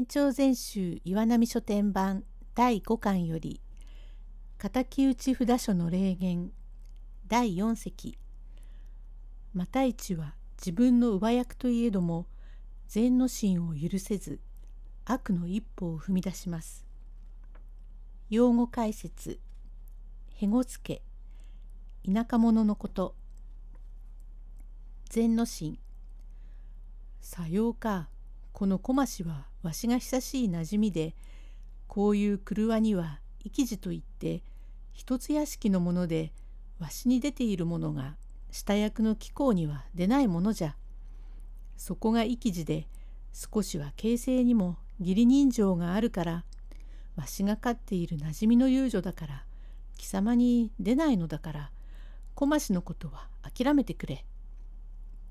天長全集岩波書店版第5巻より敵討ち札所の霊言第4席。又一は自分の上役といえども禅の心を許せず悪の一歩を踏み出します。用語解説。へごつけ。田舎者のこと。禅の心さようか。この小町はわしが久しいなじみでこういう車には生地といって一つ屋敷のものでわしに出ているものが下役の貴公には出ないものじゃ。そこが生地で少しは形成にも義理人情があるからわしが飼っているなじみの遊女だから貴様に出ないのだから小増のことは諦めてくれ。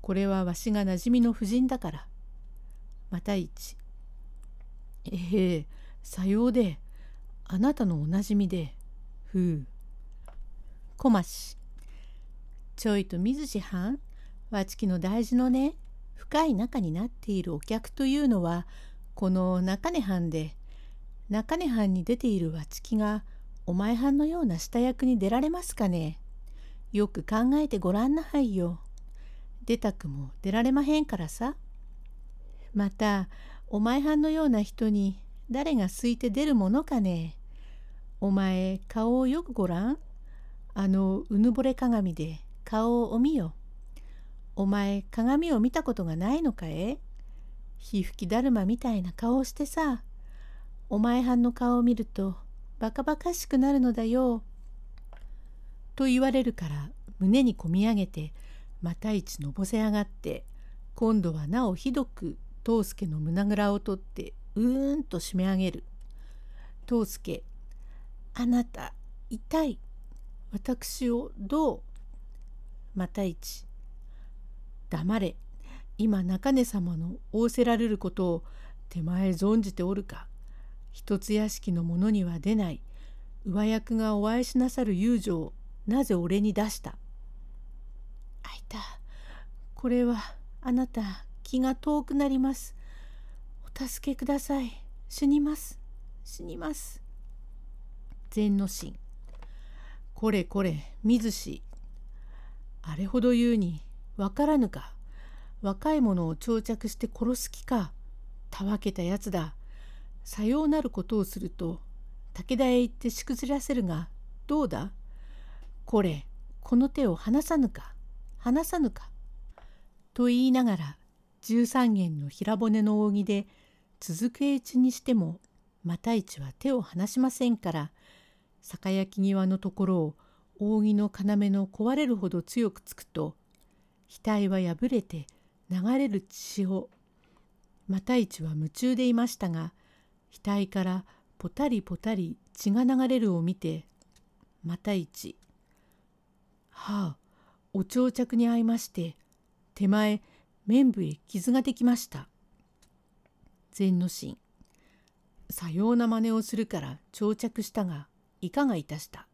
これはわしがなじみの夫人だから。また一。ええさようであなたのおなじみでふう。小増ちょいと水地藩わちきの大事のね深い仲になっているお客というのはこの中根藩で中根藩に出ているわちきがお前藩のような下役に出られますかねよく考えてごらんなはいよ。出たくも出られまへんからさ。またお前藩のような人に誰がすいて出るものかねお前顔をよくごらん。あのうぬぼれ鏡で顔をおみよ。お前鏡を見たことがないのかえ皮膚きだるまみたいな顔をしてさ。お前はんの顔を見るとバカバカしくなるのだよ。と言われるから胸にこみ上げてまた一のぼせ上がって今度はなおひどく藤助の胸ぐらを取ってうーんと締め上げる。藤助あなた痛い。私をどう？また一。黙れ。今中根様の仰せられることを手前存じておるか。一つ屋敷の者には出ない。上役がお会いしなさる遊女をなぜ俺に出した？あいた。これはあなた気が遠くなります。お助けください。死にます。死にます。禅の神これこれ水氏あれほど言うにわからぬか。若い者を長着して殺す気か。たわけたやつだ。さようなることをすると武田へ行ってしくじらせるがどうだ？これこの手を離さぬか？離さぬか」と言いながら十三軒の平骨の扇で続くうちにしても又一は手を離しませんから酒焼き際のところを扇の要の壊れるほど強くつくと額は破れて流れる血を又一は夢中でいましたが額からポタリポタリ血が流れるを見て又一「はあお長着に遭いまして手前面部へ傷ができました」禅の神。さような真似をするから長着したがいかがいたした。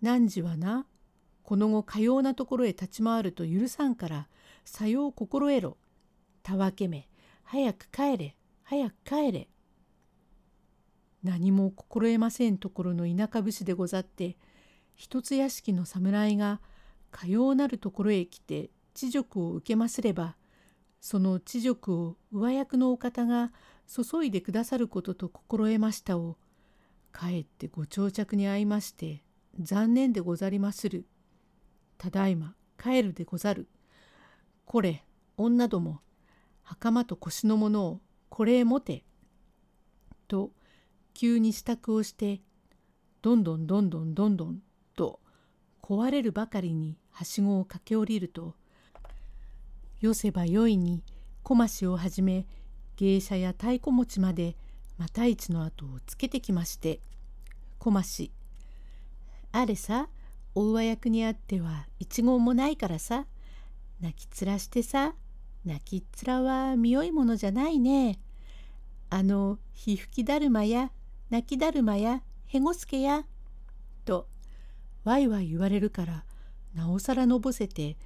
汝はなこの後かようなところへ立ち回ると許さんからさよう心得ろ。たわけめ早く帰れ早く帰れ。何も心得ませんところの田舎武士でござって一つ屋敷の侍がかようなるところへ来て知辱を受けますればその知辱を上役のお方が注いでくださることと心得ましたをかえってご長着に会いまして残念でござりまする。ただいま帰るでござる。これ女ども袴と腰のものをこれへ持て。と急に支度をしてどんどんどんどんどんどんと壊れるばかりにはしごを駆け下りるとよせばよいに小増をはじめ芸者や太鼓持ちまでまた一の後をつけてきまして小増あれさお上役にあっては一言もないからさ泣きつらしてさ泣きっ面は見よいものじゃないね。あのひふきだるまや泣きだるまやへごすけや」とわいわい言われるからなおさらのぼせて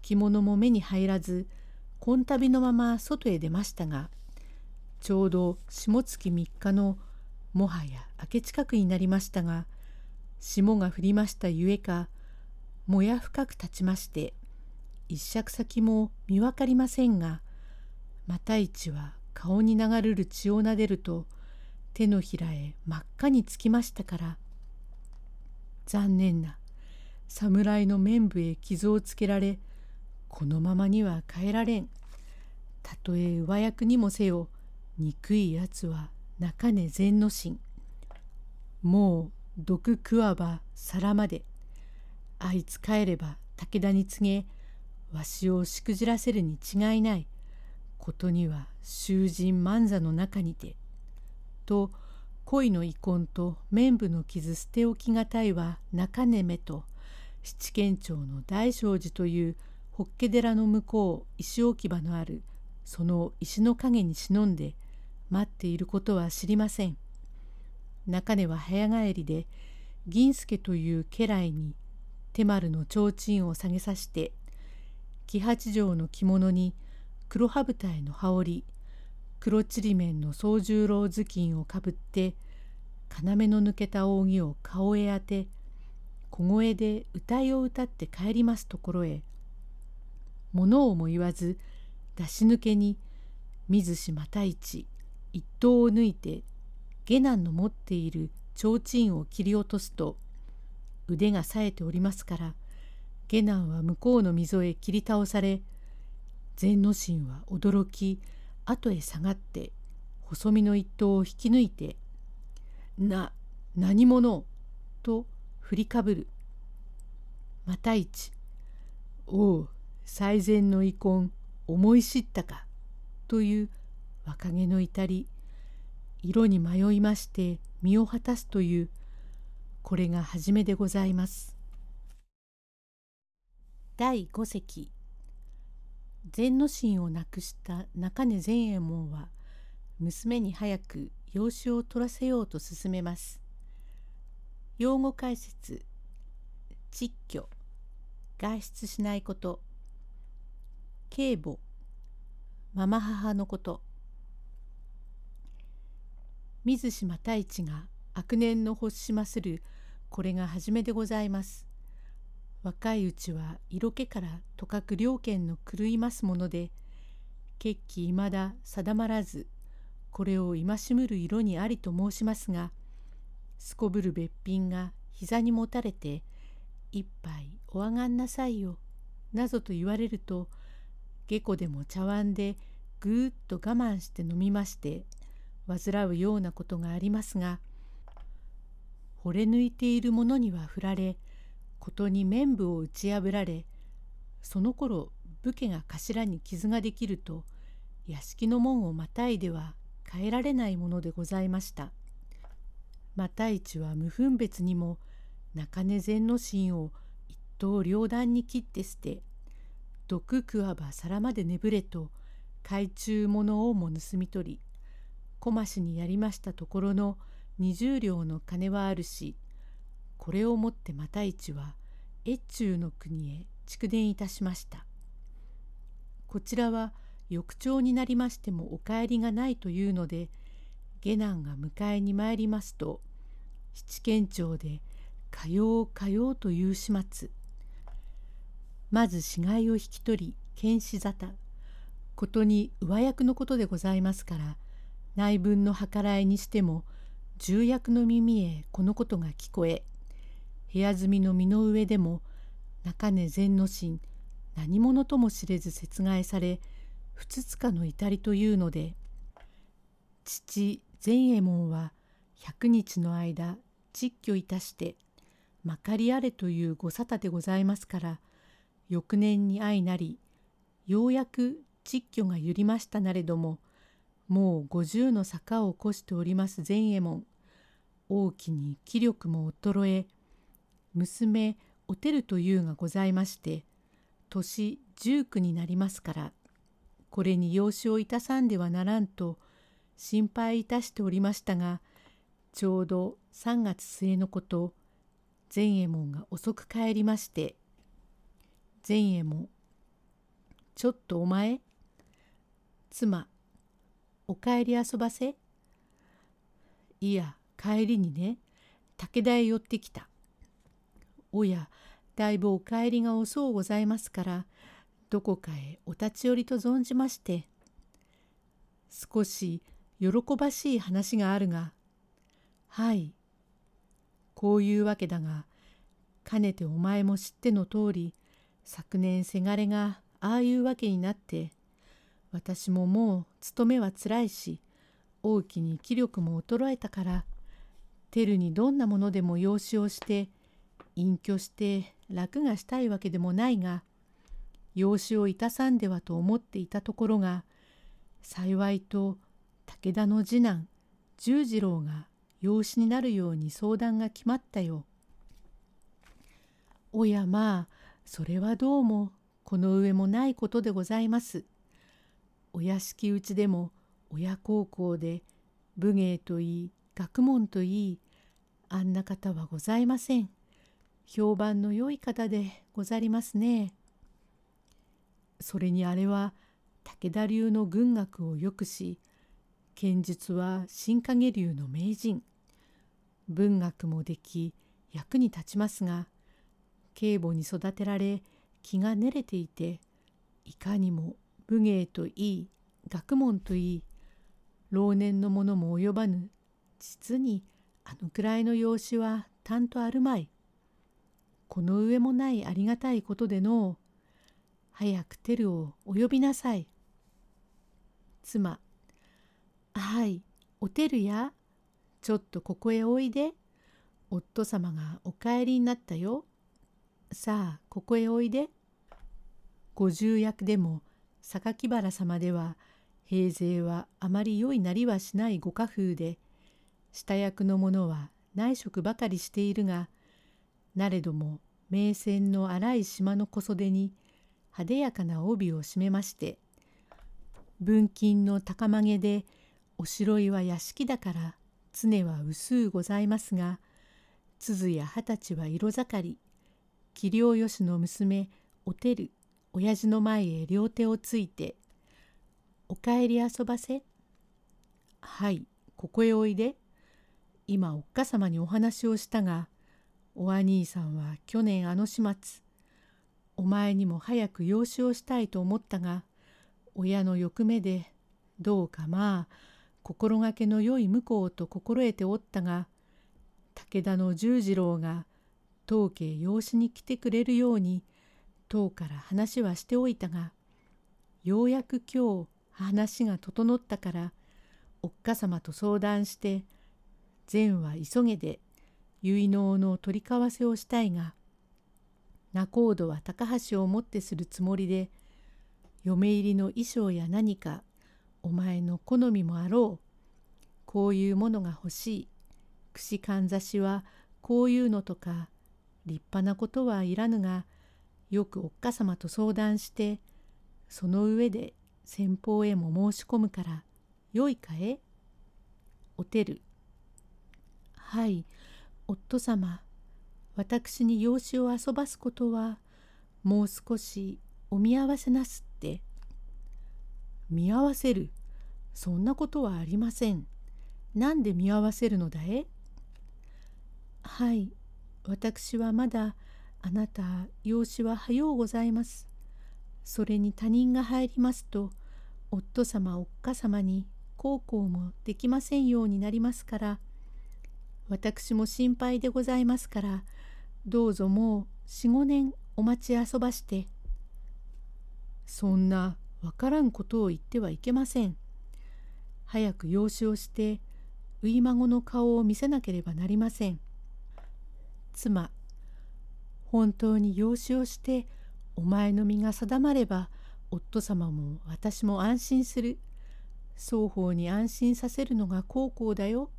履物も目に入らずこん旅のまま外へ出ましたがちょうど下月3日のもはや明け近くになりましたが霜が降りましたゆえかもや深く立ちまして一尺先も見分かりませんが又一は顔に流れる血をなでると手のひらへ真っ赤につきましたから残念な侍の面部へ傷をつけられこのままには帰られん。たとえ上役にもせよ憎いやつは中根善之進。もう毒食わば皿まで。あいつ帰れば武田に告げわしをしくじらせるに違いない。ことには囚人万座の中にて。と恋の遺恨と綿部の傷捨て置きがたいは中根目と七軒町の大正寺という法華寺の向こう石置き場のあるその石の陰に忍んで待っていることは知りません。中根は早帰りで銀助という家来に手丸の提灯を下げさして木八条の着物に黒羽舞台の羽織黒ちりめんの総十郎頭巾をかぶって要の抜けた扇を顔へ当て小声で歌いを歌って帰りますところへ物をも言わず出し抜けに水島太一一刀を抜いて下男の持っている提灯を切り落とすと腕が冴えておりますから下男は向こうの溝へ切り倒され禅之進は驚き後へ下がって細身の一刀を引き抜いて「な何者?」と振りかぶる。また一「おう最善の遺恨思い知ったか」という若気の至り色に迷いまして身を果たすというこれが初めでございます。第五席禅の心を亡くした中根善右衛門は娘に早く養子を取らせようと進めます。用語解説窒居外出しないこと警母ママ母のこと。水島太一が悪年の欲しまする。これが初めでございます。若いうちは色気からとかく両県の狂いますもので決起いまだ定まらずこれを戒むる色にありと申しますがすこぶるべっぴんが膝にもたれて一杯おあがんなさいよなぞと言われると下戸でも茶碗でぐーっと我慢して飲みまして患うようなことがありますが惚れ抜いている者には振られことに綿部を打ち破られその頃武家が頭に傷ができると屋敷の門をまたいでは変えられないものでございました。又一は無分別にも中根禅の心を一刀両断に切って捨て毒食わば皿まで眠れと懐中物をも盗み取り小増にやりましたところの二十両の金はあるしこれをもって又一は越中の国へ蓄電いたしました。こちらは翌朝になりましてもお帰りがないというので下男が迎えに参りますと七軒町でかようかようという始末まず死骸を引き取り検視沙汰。ことに上役のことでございますから内分の計らいにしても重役の耳へこのことが聞こえ部屋住みの身の上でも中根善之進何者とも知れず殺害され不つかの至りというので父善右衛門は百日の間窒居いたしてまかりあれというご沙汰でございますから翌年に相なりようやく窒居が揺りましたなれどももう五十の坂を起こしております善右衛門大きに気力も衰え娘おてるというがございまして年十九になりますからこれに養子をいたさんではならんと心配いたしておりましたがちょうど3月末のこと善右衛門が遅く帰りまして善右衛門ちょっとお前妻お帰り遊ばせ。いや、帰りにね、武田へ寄ってきた。おや、だいぶお帰りが遅うございますから、どこかへお立ち寄りと存じまして。少し喜ばしい話があるが、はい。こういうわけだが、かねてお前も知っての通り、昨年せがれがああいうわけになって、私ももう勤めはつらいし、大きに気力も衰えたから、テルにどんなものでも養子をして、隠居して楽がしたいわけでもないが、養子をいたさんではと思っていたところが、幸いと武田の次男十次郎が養子になるように相談が決まったよ。おやまあそれはどうもこの上もないことでございます。お屋敷うちでも親孝行で武芸といい学問といいあんな方はございません。評判の良い方でござりますね。それにあれは武田流の軍学をよくし剣術は新影流の名人文学もでき役に立ちますが警母に育てられ気が練れていていかにも武芸といい学問といい老年の者も及ばぬ実にあのくらいの養子はたんとあるまい。この上もないありがたいことでの早くテルをお呼びなさい。妻、はい、おてるや、ちょっとここへおいで。夫様がお帰りになったよ。さあ、ここへおいで。五十役でも榊原様では平勢はあまり良いなりはしないご家風で下役の者は内職ばかりしているがなれども名船の荒い島の小袖に派手やかな帯を締めまして文金の高曲げでおしろいは屋敷だから常は薄うございますが鈴や二十歳は色盛り器量よしの娘おてる親父の前へ両手をついて「おかえり遊ばせ」「はいここへおいで」今おっかさまにお話をしたがお兄さんは去年あの始末お前にも早く養子をしたいと思ったが親の欲目でどうかまあ心がけの良い婿と心得ておったが武田の十次郎が当家養子に来てくれるように当から話はしておいたがようやく今日話が整ったからおっかさまと相談して善は急げで結納の取り交わせをしたいが仲人は高橋をもってするつもりで嫁入りの衣装や何かお前の好みもあろう。こういうものが欲しい。串かんざしはこういうのとか立派なことはいらぬがよくおっかさまと相談してその上で先方へも申し込むからよいかえ？おてる。はい、夫様。私に養子を遊ばすことはもう少しお見合わせなすって。見合わせる。そんなことはありません。なんで見合わせるのだえ？はい、私はまだあなた養子は早うございます。それに他人が入りますと夫様おっか様に孝行もできませんようになりますから私も心配でございますからどうぞもう四五年お待ち遊ばして。そんなわからんことを言ってはいけません。早く養子をして初孫の顔を見せなければなりません。妻、本当に養子をしてお前の身が定まれば夫様も私も安心する。双方に安心させるのが孝行だよ。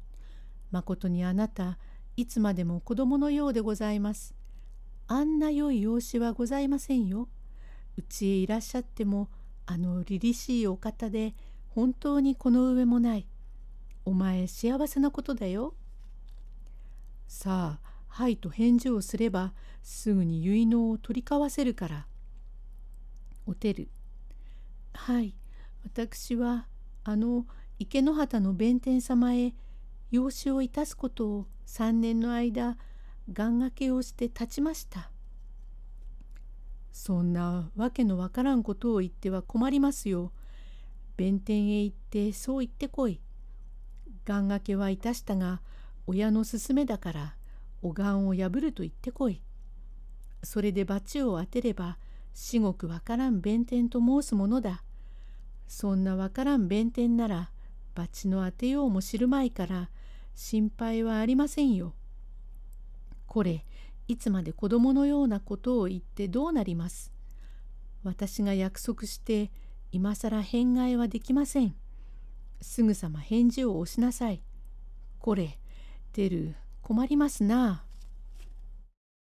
まことにあなたいつまでも子供のようでございます。あんな良い養子はございませんよ。うちへいらっしゃってもあの凛々しいお方で本当にこの上もない。お前幸せなことだよ。さあ、はいと返事をすればすぐに結納を取り交わせるから。おてる。はい、私はあの池之端の弁天様へ養子をいたすことを三年の間願掛けをして立ちました。そんなわけのわからんことを言っては困りますよ。弁天へ行ってそう言ってこい。願掛けはいたしたが親の勧めだからお願を破ると言ってこい。それで罰を当てれば至極わからん弁天と申すものだ。そんなわからん弁天なら罰の当てようも知るまいから心配はありませんよ。これいつまで子供のようなことを言ってどうなります。私が約束して今更変替えはできません。すぐさま返事を押しなさい。これ、出る、困りますな。